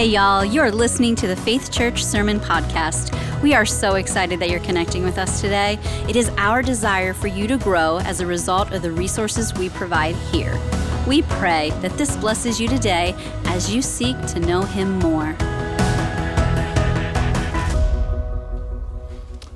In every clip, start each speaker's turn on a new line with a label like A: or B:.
A: Hey, y'all, you're listening to the Faith Church Sermon Podcast. We are so excited that you're connecting with us today. It is our desire for you to grow as a result of the resources we provide here. We pray that this blesses you today as you seek to know Him more.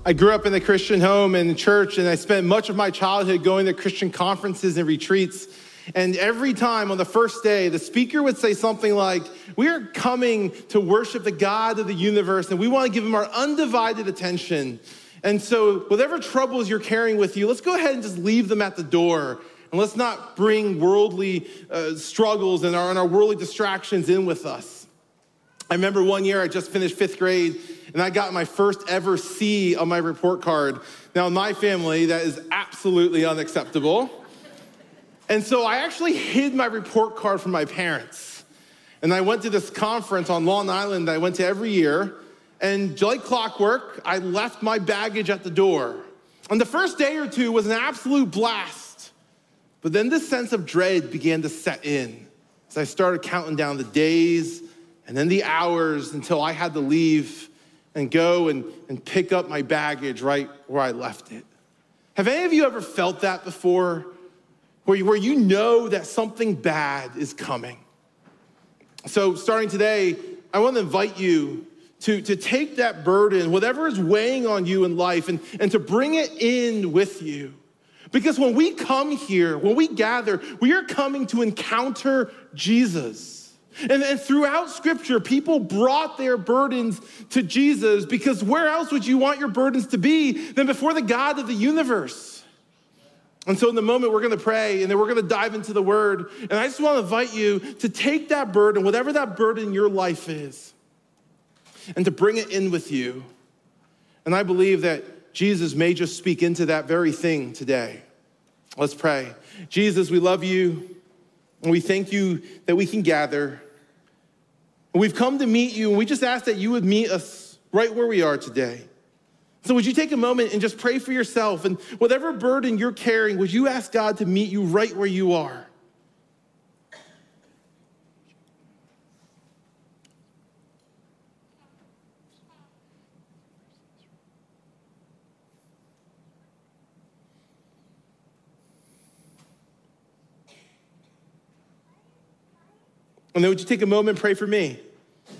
B: I grew up in a Christian home and church, and I spent much of my childhood going to Christian conferences and retreats. And every time on the first day, the speaker would say something like, We are coming to worship the God of the universe, and we want to give him our undivided attention. And so, whatever troubles you're carrying with you, let's go ahead and just leave them at the door. And let's not bring worldly uh, struggles and our, and our worldly distractions in with us. I remember one year I just finished fifth grade, and I got my first ever C on my report card. Now, in my family, that is absolutely unacceptable. And so I actually hid my report card from my parents. And I went to this conference on Long Island that I went to every year. And like clockwork, I left my baggage at the door. And the first day or two was an absolute blast. But then this sense of dread began to set in as I started counting down the days and then the hours until I had to leave and go and, and pick up my baggage right where I left it. Have any of you ever felt that before? Where you, where you know that something bad is coming. So, starting today, I want to invite you to, to take that burden, whatever is weighing on you in life, and, and to bring it in with you. Because when we come here, when we gather, we are coming to encounter Jesus. And, and throughout scripture, people brought their burdens to Jesus because where else would you want your burdens to be than before the God of the universe? And so, in the moment, we're gonna pray and then we're gonna dive into the word. And I just wanna invite you to take that burden, whatever that burden your life is, and to bring it in with you. And I believe that Jesus may just speak into that very thing today. Let's pray. Jesus, we love you and we thank you that we can gather. We've come to meet you, and we just ask that you would meet us right where we are today. So, would you take a moment and just pray for yourself and whatever burden you're carrying, would you ask God to meet you right where you are? And then would you take a moment and pray for me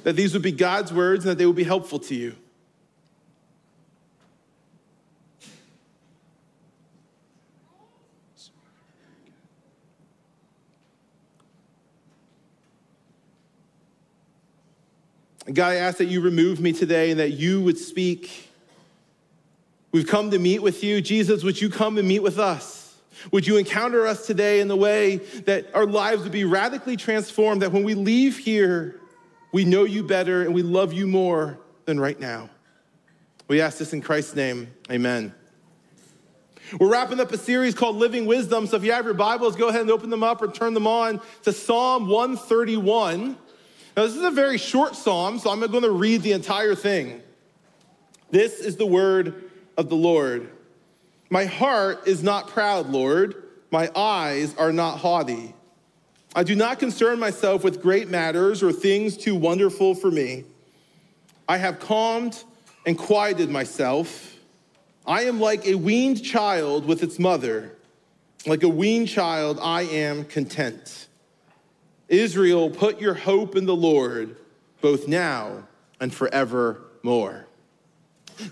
B: that these would be God's words and that they would be helpful to you? God, I ask that you remove me today and that you would speak. We've come to meet with you. Jesus, would you come and meet with us? Would you encounter us today in the way that our lives would be radically transformed, that when we leave here, we know you better and we love you more than right now? We ask this in Christ's name. Amen. We're wrapping up a series called Living Wisdom. So if you have your Bibles, go ahead and open them up or turn them on to Psalm 131. Now, this is a very short psalm, so I'm going to read the entire thing. This is the word of the Lord. My heart is not proud, Lord. My eyes are not haughty. I do not concern myself with great matters or things too wonderful for me. I have calmed and quieted myself. I am like a weaned child with its mother. Like a weaned child, I am content. Israel, put your hope in the Lord, both now and forevermore.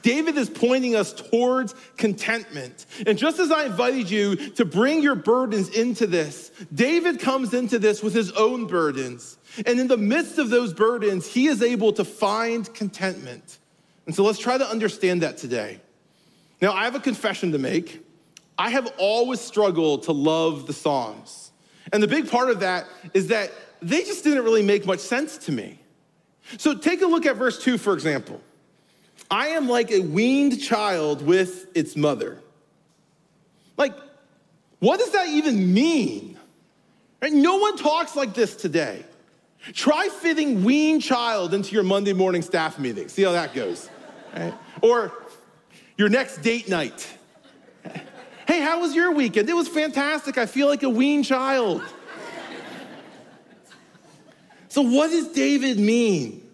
B: David is pointing us towards contentment. And just as I invited you to bring your burdens into this, David comes into this with his own burdens. And in the midst of those burdens, he is able to find contentment. And so let's try to understand that today. Now, I have a confession to make. I have always struggled to love the Psalms. And the big part of that is that they just didn't really make much sense to me. So take a look at verse 2, for example. I am like a weaned child with its mother. Like, what does that even mean? Right? No one talks like this today. Try fitting weaned child into your Monday morning staff meeting. See how that goes. Right? Or your next date night. Hey, how was your weekend? It was fantastic. I feel like a weaned child. So, what does David mean?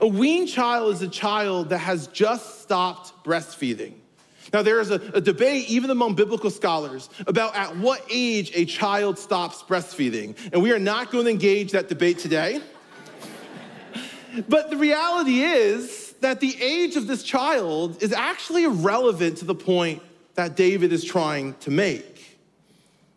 B: A weaned child is a child that has just stopped breastfeeding. Now, there is a, a, debate, even among biblical scholars, about at what age a child stops breastfeeding. And we are not going to engage that debate today. but the reality is that the age of this child is actually irrelevant to the point that David is trying to make.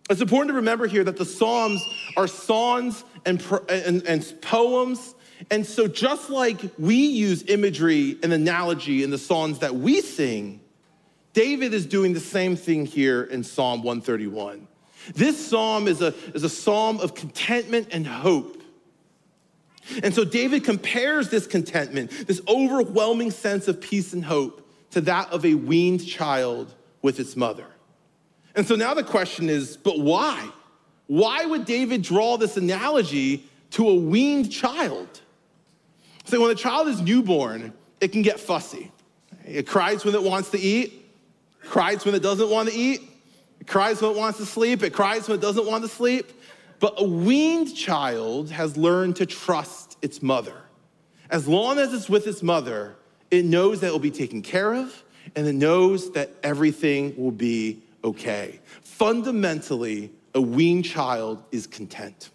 B: It's important to remember here that the Psalms are songs and, and, and poems. And so, just like we use imagery and analogy in the songs that we sing, David is doing the same thing here in Psalm 131. This psalm is a, is a psalm of contentment and hope. And so David compares this contentment, this overwhelming sense of peace and hope, to that of a weaned child with its mother. And so now the question is but why? Why would David draw this analogy to a weaned child? So when a child is newborn, it can get fussy. It cries when it wants to eat, cries when it doesn't want to eat, it cries when it wants to sleep, it cries when it doesn't want to sleep. But a weaned child has learned to trust its mother. As long as it's with its mother, it knows that it will be taken care of and it knows that everything will be okay. Fundamentally, a weaned child is content.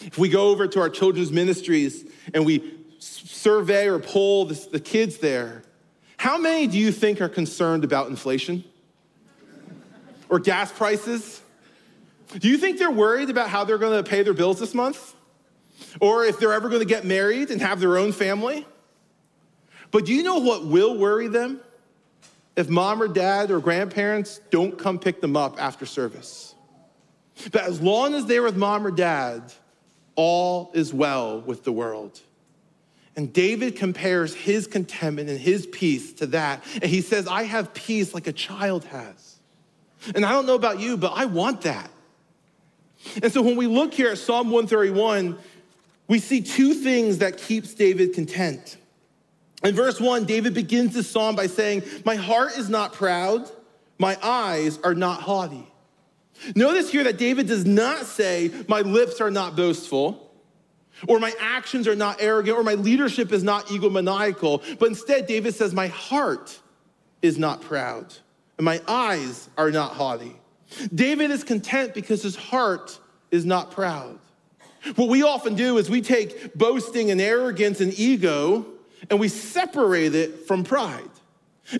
B: If we go over to our children's ministries and we survey or poll the kids there, how many do you think are concerned about inflation? Or gas prices? Do you think they're worried about how they're gonna pay their bills this month? Or if they're ever gonna get married and have their own family? But do you know what will worry them? If mom or dad or grandparents don't come pick them up after service. But as long as they're with mom or dad, all is well with the world. And David compares his contentment and his peace to that. And he says, I have peace like a child has. And I don't know about you, but I want that. And so when we look here at Psalm 131, we see two things that keeps David content. In verse 1, David begins this psalm by saying, "My heart is not proud, my eyes are not haughty." Notice here that David does not say, "My lips are not boastful." or my actions are not arrogant, or my leadership is not egomaniacal. But instead, David says, My heart is not proud, and my eyes are not haughty. David is content because his heart is not proud. What we often do is we take boasting and arrogance and ego and we separate it from pride.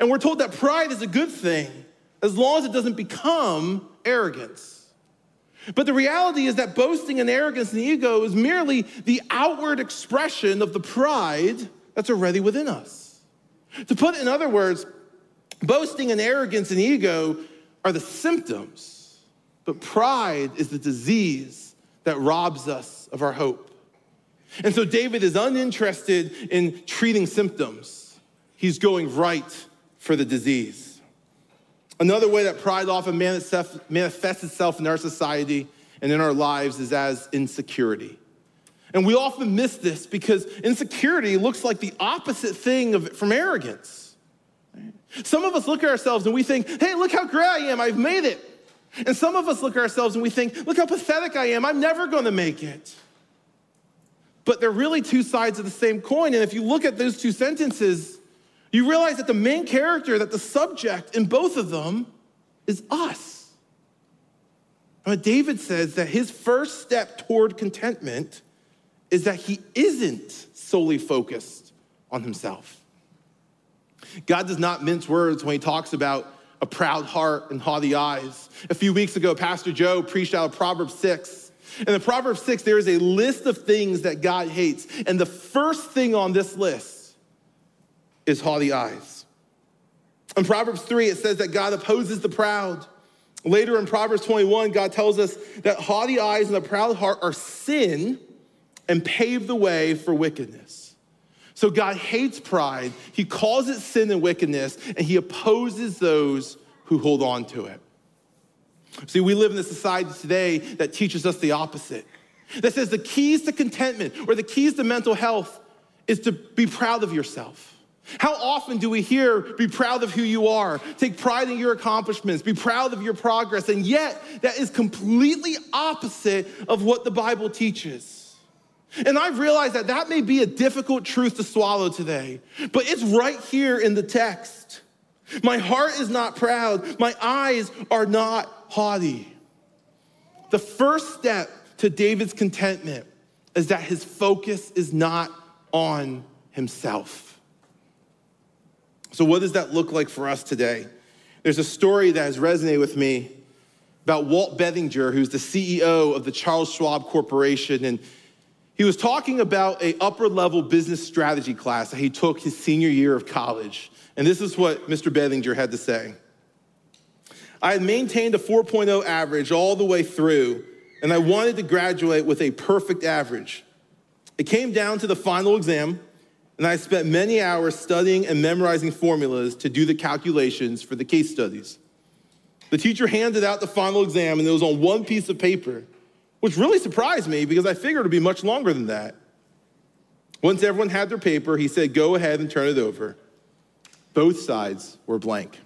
B: And we're told that pride is a good thing as long as it doesn't become arrogance. But the reality is that boasting and arrogance and ego is merely the outward expression of the pride that's already within us. To put it in other words, boasting and arrogance and ego are the symptoms, but pride is the disease that robs us of our hope. And so David is uninterested in treating symptoms, he's going right for the disease. Another way that pride often manifests itself in our society and in our lives is as insecurity. And we often miss this because insecurity looks like the opposite thing of, from arrogance. Some of us look at ourselves and we think, hey, look how great I am, I've made it. And some of us look at ourselves and we think, look how pathetic I am, I'm never gonna make it. But they're really two sides of the same coin. And if you look at those two sentences, you realize that the main character, that the subject in both of them is us. But David says that his first step toward contentment is that he isn't solely focused on himself. God does not mince words when he talks about a proud heart and haughty eyes. A few weeks ago, Pastor Joe preached out of Proverbs 6. In the Proverbs 6, there is a list of things that God hates. And the first thing on this list is haughty eyes. In Proverbs 3, it says that God opposes the proud. Later in Proverbs 21, God tells us that haughty eyes and a proud heart are sin and pave the way for wickedness. So God hates pride, He calls it sin and wickedness, and He opposes those who hold on to it. See, we live in a society today that teaches us the opposite. That says the keys to contentment or the keys to mental health is to be proud of yourself. How often do we hear, be proud of who you are, take pride in your accomplishments, be proud of your progress, and yet that is completely opposite of what the Bible teaches. And I've realized that that may be a difficult truth to swallow today, but it's right here in the text. My heart is not proud, my eyes are not haughty. The first step to David's contentment is that his focus is not on himself. So, what does that look like for us today? There's a story that has resonated with me about Walt Bettinger, who's the CEO of the Charles Schwab Corporation. And he was talking about a upper level business strategy class that he took his senior year of college. And this is what Mr. Bettinger had to say. I had maintained a 4.0 average all the way through, and I wanted to graduate with a perfect average. It came down to the final exam, and I spent many hours studying and memorizing formulas to do the calculations for the case studies. The teacher handed out the final exam, and it was on one piece of paper which really surprised me because I figured it would be much longer than that. Once everyone had their paper, he said, Go ahead and turn it over. Both sides were blank.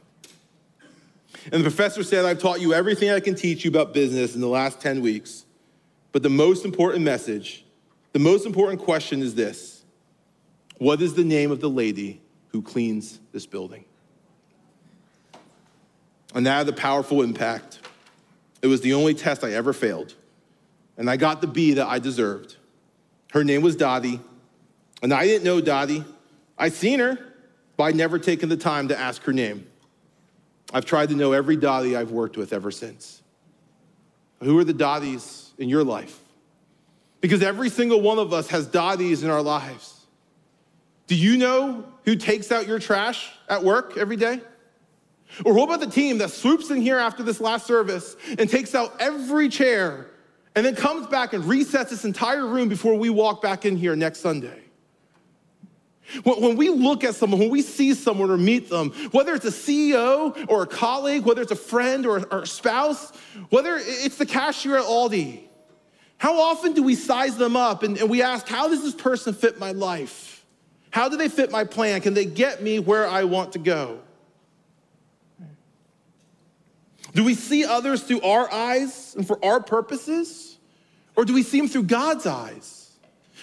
B: And the professor said, I've taught you everything I can teach you about business in the last 10 weeks. But the most important message, the most important question is this What is the name of the lady who cleans this building? And that had a powerful impact. It was the only test I ever failed and I got the B that I deserved. Her name was Dottie, and I didn't know Dottie. I'd seen her, but I'd never taken the time to ask her name. I've tried to know every Dottie I've worked with ever since. Who are the Dotties in your life? Because every single one of us has Dotties in our lives. Do you know who takes out your trash at work every day? Or what about the team that swoops in here after this last service and takes out every chair and then comes back and resets this entire room before we walk back in here next Sunday. When we look at someone, when we see someone or meet them, whether it's a CEO or a colleague, whether it's a friend or a spouse, whether it's the cashier at Aldi, how often do we size them up and, we ask, how does this person fit my life? How do they fit my plan? Can they get me where I want to go? Do we see others through our eyes and for our purposes? Or do we see them through God's eyes?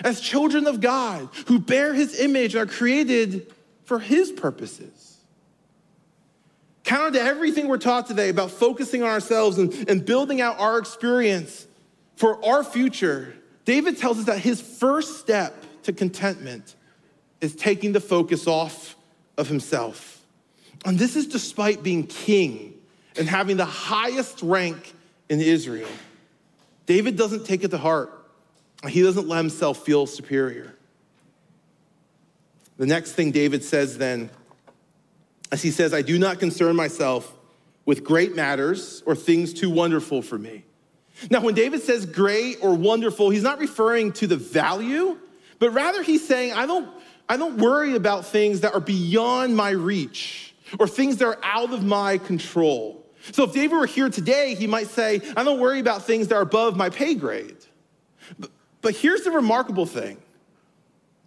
B: As children of God who bear his image are created for his purposes. Counter to everything we're taught today about focusing on ourselves and, and building out our experience for our future, David tells us that his first step to contentment is taking the focus off of himself. And this is despite being king and having the highest rank in Israel. David doesn't take it to heart. He doesn't let himself feel superior. The next thing David says then, as he says, I do not concern myself with great matters or things too wonderful for me. Now, when David says great or wonderful, he's not referring to the value, but rather he's saying, I don't, I don't worry about things that are beyond my reach or things that are out of my control. So if David were here today, he might say, I don't worry about things that are above my pay grade. But, but here's the remarkable thing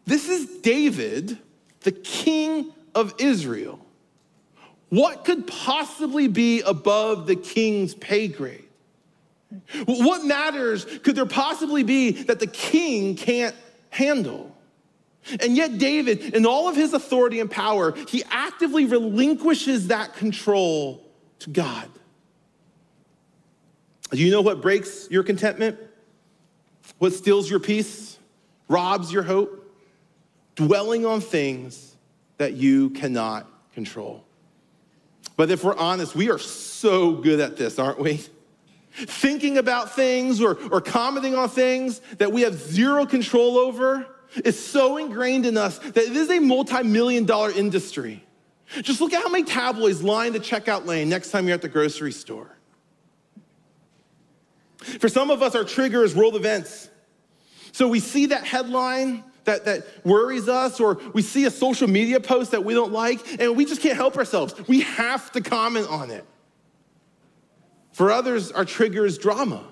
B: this is David, the king of Israel. What could possibly be above the king's pay grade? What matters could there possibly be that the king can't handle? And yet, David, in all of his authority and power, he actively relinquishes that control to God. Do you know what breaks your contentment? What steals your peace, robs your hope? Dwelling on things that you cannot control. But if we're honest, we are so good at this, aren't we? Thinking about things or, or commenting on things that we have zero control over is so ingrained in us that it is a multi million dollar industry. Just look at how many tabloids line the checkout lane next time you're at the grocery store. For some of us, our trigger is world events. So we see that headline that, that worries us, or we see a social media post that we don't like, and we just can't help ourselves. We have to comment on it. For others, our trigger is drama.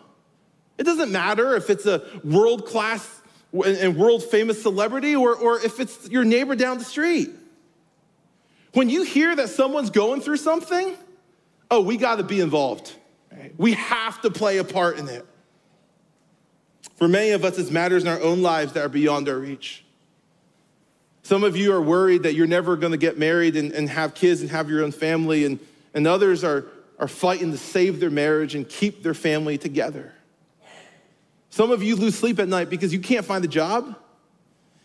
B: It doesn't matter if it's a world class and world famous celebrity or, or if it's your neighbor down the street. When you hear that someone's going through something, oh, we got to be involved. We have to play a part in it. For many of us, it's matters in our own lives that are beyond our reach. Some of you are worried that you're never going to get married and, and have kids and have your own family, and, and others are, are fighting to save their marriage and keep their family together. Some of you lose sleep at night because you can't find a job,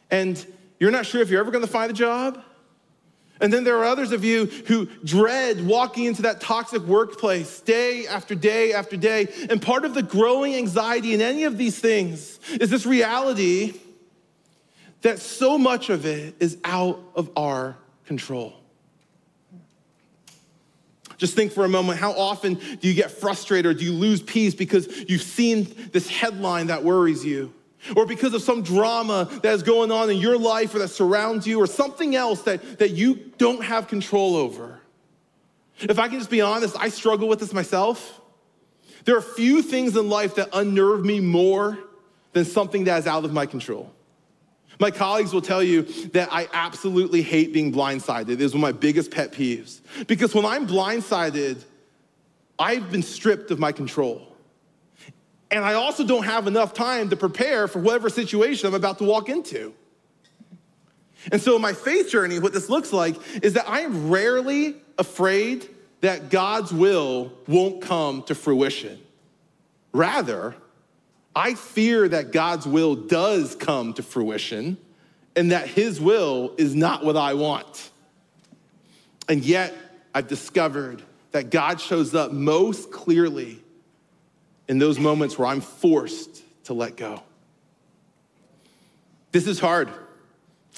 B: and you're not sure if you're ever going to find a job. And then there are others of you who dread walking into that toxic workplace day after day after day. And part of the growing anxiety in any of these things is this reality that so much of it is out of our control. Just think for a moment how often do you get frustrated or do you lose peace because you've seen this headline that worries you? Or because of some drama that is going on in your life or that surrounds you, or something else that, that you don't have control over. If I can just be honest, I struggle with this myself. There are few things in life that unnerve me more than something that is out of my control. My colleagues will tell you that I absolutely hate being blindsided. It is one of my biggest pet peeves. Because when I'm blindsided, I've been stripped of my control. And I also don't have enough time to prepare for whatever situation I'm about to walk into. And so, my faith journey, what this looks like is that I am rarely afraid that God's will won't come to fruition. Rather, I fear that God's will does come to fruition and that his will is not what I want. And yet, I've discovered that God shows up most clearly in those moments where I'm forced to let go. This is hard.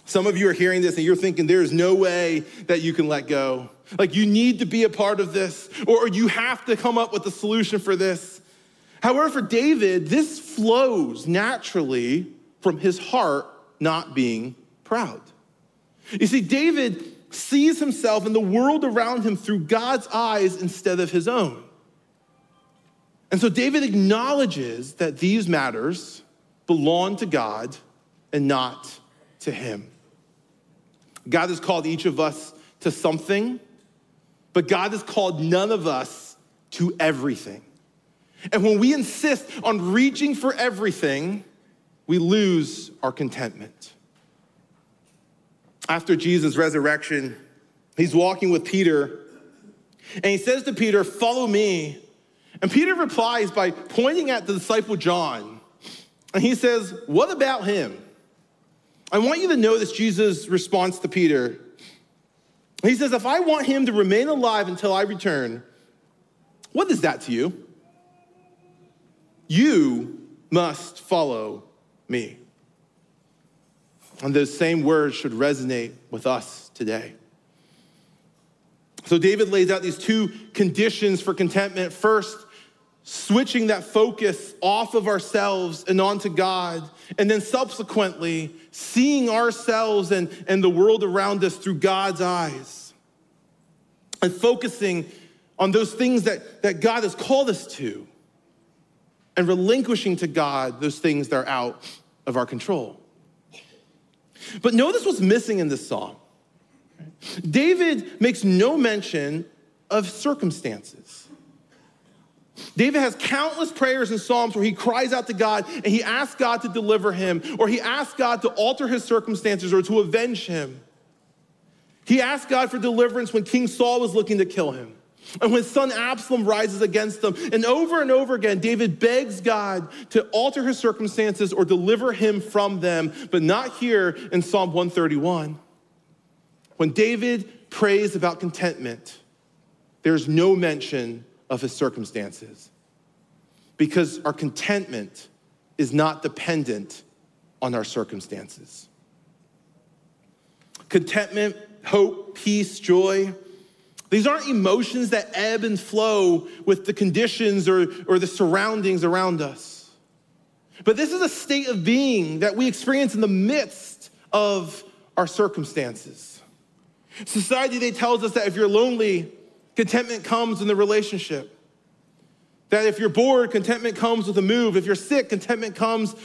B: Some of you are hearing this and you're thinking there's no way that you can let go. Like you need to be a part of this, or you have to come up with a solution for this. However, for David, this flows naturally from his heart not being proud. You see, David sees himself and the world around him through God's eyes instead of his own. And so David acknowledges that these matters belong to God and not to him. God has called each of us to something, but God has called none of us to everything. And when we insist on reaching for everything, we lose our contentment. After Jesus' resurrection, he's walking with Peter, and he says to Peter, Follow me. And Peter replies by pointing at the disciple John, and he says, What about him? I want you to notice Jesus' response to Peter. He says, If I want him to remain alive until I return, what is that to you? You must follow me. And those same words should resonate with us today. So, David lays out these two conditions for contentment. First, switching that focus off of ourselves and onto God. And then, subsequently, seeing ourselves and, and the world around us through God's eyes. And focusing on those things that, that God has called us to and relinquishing to God those things that are out of our control. But notice what's missing in this psalm. David makes no mention of circumstances. David has countless prayers and psalms where he cries out to God and he asks God to deliver him, or he asks God to alter his circumstances or to avenge him. He asked God for deliverance when King Saul was looking to kill him. And when son Absalom rises against them, and over and over again, David begs God to alter his circumstances or deliver him from them, but not here in Psalm 131. When David prays about contentment, there's no mention of his circumstances because our contentment is not dependent on our circumstances. Contentment, hope, peace, joy, these aren't emotions that ebb and flow with the conditions or, or the surroundings around us. But this is a state of being that we experience in the midst of our circumstances. Society they tells us that if you're lonely, contentment comes in the relationship. That if you're bored, contentment comes with a move. If you're sick, contentment comes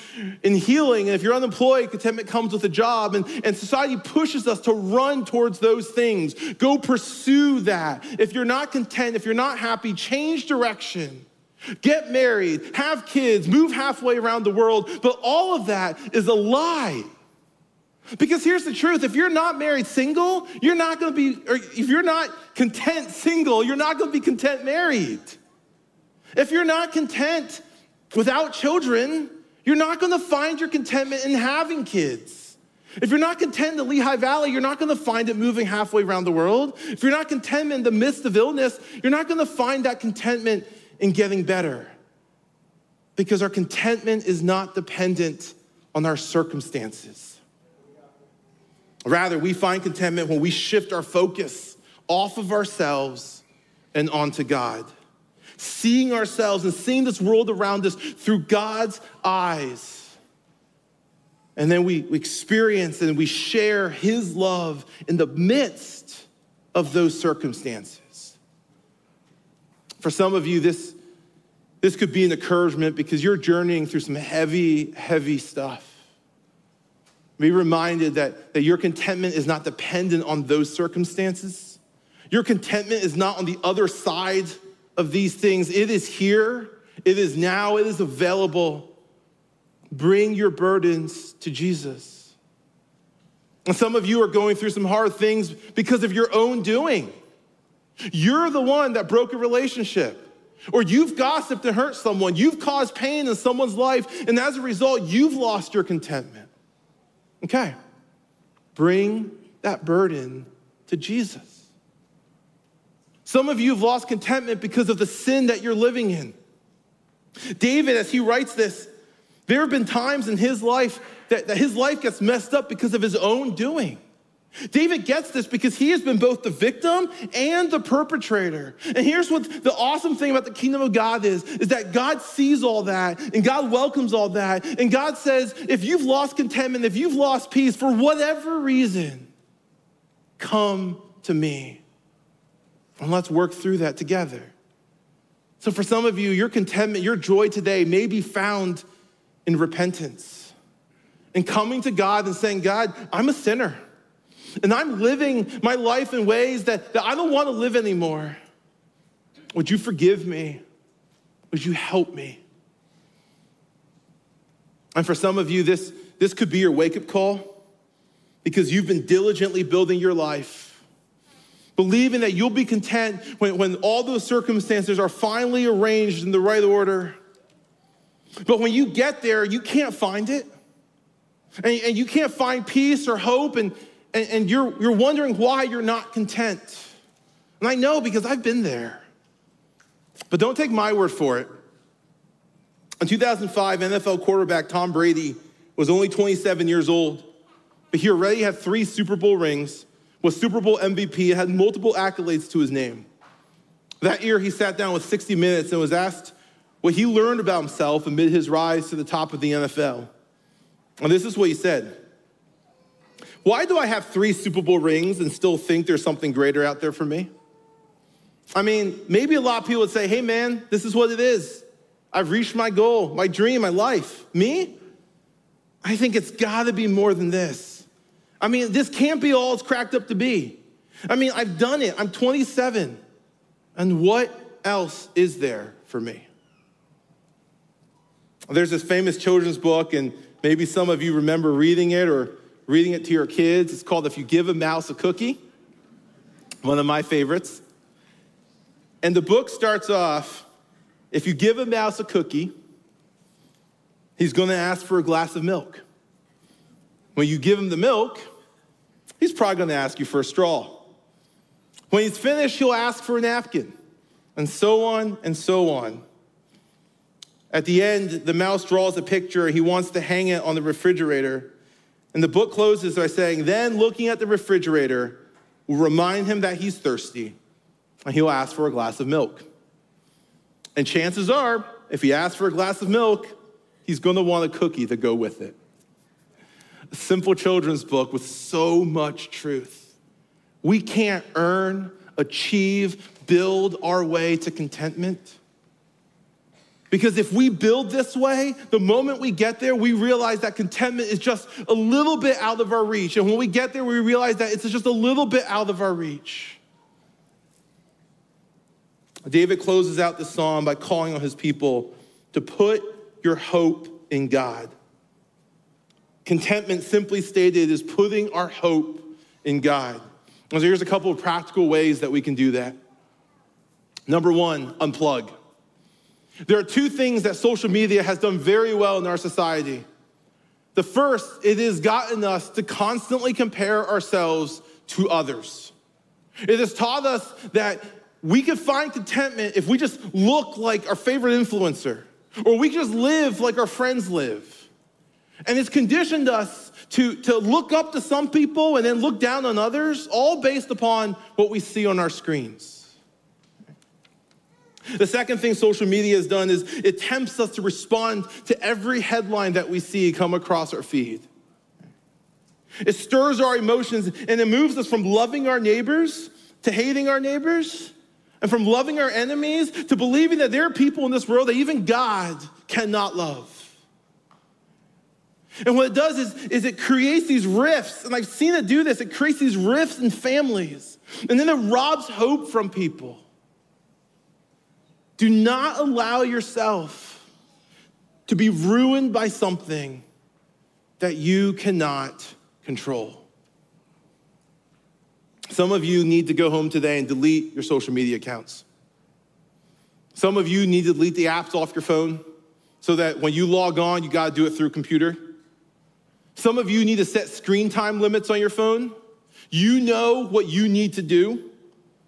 B: in healing. And if you're unemployed, contentment comes with a job. And, and society pushes us to run towards those things. Go pursue that. If you're not content, if you're not happy, change direction. get married, have kids, move halfway around the world, but all of that is a lie. Because here's the truth if you're not married single, you're not gonna be, or if you're not content single, you're not gonna be content married. If you're not content without children, you're not gonna find your contentment in having kids. If you're not content in the Lehigh Valley, you're not gonna find it moving halfway around the world. If you're not content in the midst of illness, you're not gonna find that contentment in getting better. Because our contentment is not dependent on our circumstances. Rather, we find contentment when we shift our focus off of ourselves and onto God. Seeing ourselves and seeing this world around us through God's eyes. And then we, experience and we share His love in the midst of those circumstances. For some of you, this, this could be an encouragement because you're journeying through some heavy, heavy stuff. Be reminded that, that your contentment is not dependent on those circumstances. Your contentment is not on the other side of these things. It is here, it is now, it is available. Bring your burdens to Jesus. And some of you are going through some hard things because of your own doing. You're the one that broke a relationship. Or you've gossiped and hurt someone. You've caused pain in someone's life. And as a result, you've lost your contentment. Okay, bring that burden to Jesus. Some of you have lost contentment because of the sin that you're living in. David, as he writes this, there have been times in his life that, that his life gets messed up because of his own doing. David gets this because he has been both the victim and the perpetrator. And here's what the awesome thing about the kingdom of God is, is that God sees all that and God welcomes all that. And God says, if you've lost contentment, if you've lost peace for whatever reason, come to me. And let's work through that together. So for some of you, your contentment, your joy today may be found in repentance and coming to God and saying, God, I'm a sinner. And I'm living my life in ways that, that I don't want to live anymore. Would you forgive me? Would you help me? And for some of you, this, this could be your wake up call because you've been diligently building your life, believing that you'll be content when, when all those circumstances are finally arranged in the right order. But when you get there, you can't find it. And, and you can't find peace or hope. And, and, and you're, you're wondering why you're not content. And I know because I've been there. But don't take my word for it. In 2005, NFL quarterback Tom Brady was only 27 years old, but he already had three Super Bowl rings, was Super Bowl MVP, and had multiple accolades to his name. That year, he sat down with 60 Minutes and was asked what he learned about himself amid his rise to the top of the NFL. And this is what he said why do I have three Super Bowl rings and still think there's something greater out there for me? I mean, maybe a lot of people would say, hey man, this is what it is. I've reached my goal, my dream, my life. Me? I think it's gotta be more than this. I mean, this can't be all it's cracked up to be. I mean, I've done it. I'm 27. And what else is there for me? There's this famous children's book, and maybe some of you remember reading it or reading it to your kids. It's called If You Give a Mouse a Cookie, one of my favorites. And the book starts off if you give a mouse a cookie, he's gonna ask for a glass of milk. When you give him the milk, he's probably gonna ask you for a straw. When he's finished, he'll ask for a napkin, and so on and so on. At the end, the mouse draws a picture. He wants to hang it on the refrigerator. And the book closes by saying, Then looking at the refrigerator will remind him that he's thirsty, and he'll ask for a glass of milk. And chances are, if he asks for a glass of milk, he's gonna want a cookie to go with it. A simple children's book with so much truth. We can't earn, achieve, build our way to contentment. Because if we build this way, the moment we get there, we realize that contentment is just a little bit out of our reach. And when we get there, we realize that it's just a little bit out of our reach. David closes out the psalm by calling on his people to put your hope in God. Contentment, simply stated, is putting our hope in God. And so here's a couple of practical ways that we can do that. Number one, unplug. There are two things that social media has done very well in our society. The first, it has gotten us to constantly compare ourselves to others. It has taught us that we can find contentment if we just look like our favorite influencer, or we just live like our friends live. And it's conditioned us to, to look up to some people and then look down on others, all based upon what we see on our screens. The second thing social media has done is it tempts us to respond to every headline that we see come across our feed. It stirs our emotions and it moves us from loving our neighbors to hating our neighbors and from loving our enemies to believing that there are people in this world that even God cannot love. And what it does is, is it creates these rifts, and I've seen it do this, it creates these rifts in families, and then it robs hope from people. Do not allow yourself to be ruined by something that you cannot control. Some of you need to go home today and delete your social media accounts. Some of you need to delete the apps off your phone so that when you log on, you got to do it through computer. Some of you need to set screen time limits on your phone. You know what you need to do,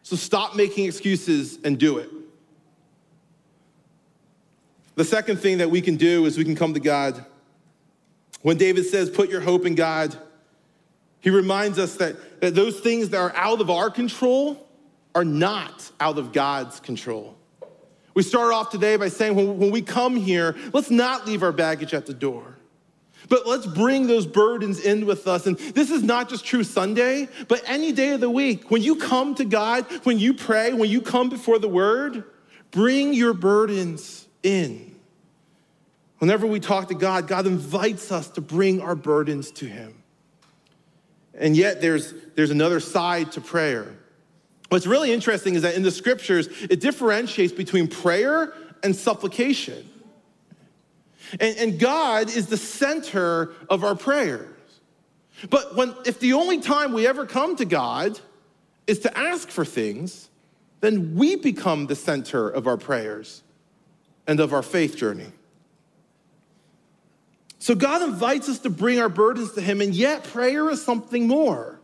B: so stop making excuses and do it. The second thing that we can do is we can come to God. When David says, put your hope in God, he reminds us that, that those things that are out of our control are not out of God's control. We start off today by saying, when, when we come here, let's not leave our baggage at the door. But let's bring those burdens in with us. And this is not just true Sunday, but any day of the week. When you come to God, when you pray, when you come before the Word, bring your burdens in. Whenever we talk to God, God invites us to bring our burdens to Him. And yet, there's, there's another side to prayer. What's really interesting is that in the scriptures, it differentiates between prayer and supplication. And, and God is the center of our prayers. But when, if the only time we ever come to God is to ask for things, then we become the center of our prayers and of our faith journey. So God invites us to bring our burdens to Him, and yet prayer is something more.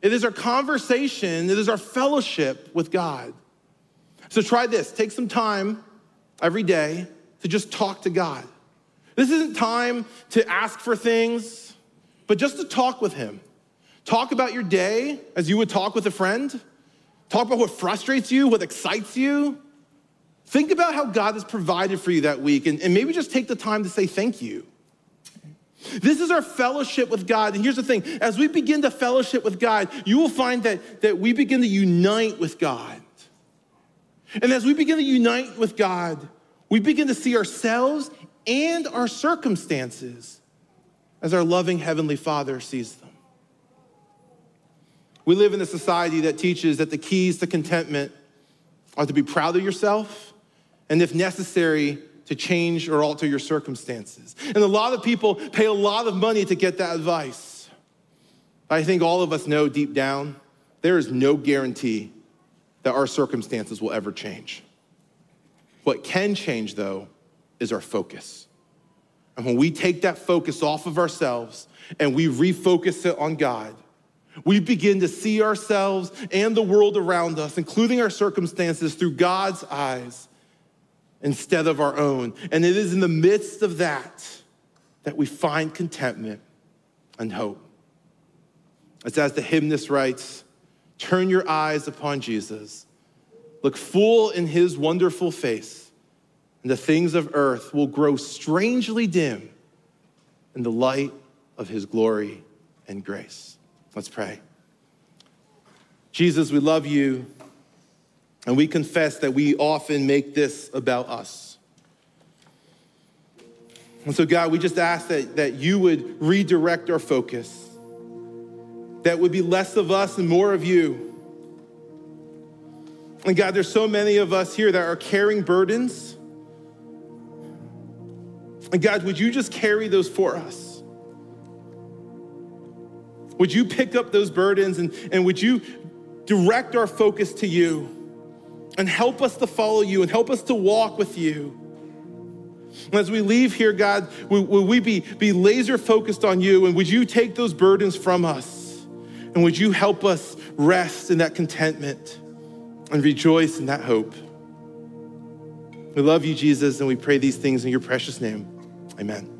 B: It is our conversation, it is our fellowship with God. So try this take some time every day to just talk to God. This isn't time to ask for things, but just to talk with Him. Talk about your day as you would talk with a friend. Talk about what frustrates you, what excites you, Think about how God has provided for you that week and, and maybe just take the time to say thank you. This is our fellowship with God. And here's the thing as we begin to fellowship with God, you will find that, that we begin to unite with God. And as we begin to unite with God, we begin to see ourselves and our circumstances as our loving Heavenly Father sees them. We live in a society that teaches that the keys to contentment are to be proud of yourself and if necessary, to change or alter your circumstances. And a lot of people pay a lot of money to get that advice. I think all of us know deep down there is no guarantee that our circumstances will ever change. What can change, though, is our focus. And when we take that focus off of ourselves and we refocus it on God, we begin to see ourselves and the world around us, including our circumstances, through God's eyes instead of our own. And it is in the midst of that that we find contentment and hope. It's as the hymnist writes Turn your eyes upon Jesus, look full in his wonderful face, and the things of earth will grow strangely dim in the light of his glory and grace. Let's pray. Jesus, we love you. And we confess that we often make this about us. And so, God, we just ask that, that you would redirect our focus, that would be less of us and more of you. And God, there's so many of us here that are carrying burdens. And God, would you just carry those for us? Would you pick up those burdens and, and would you direct our focus to you and help us to follow you and help us to walk with you? And as we leave here, God, will, we be, be laser focused on you? And would you take those burdens from us? And would you help us rest in that contentment and rejoice in that hope? We love you, Jesus, and we pray these things in your precious name. Amen.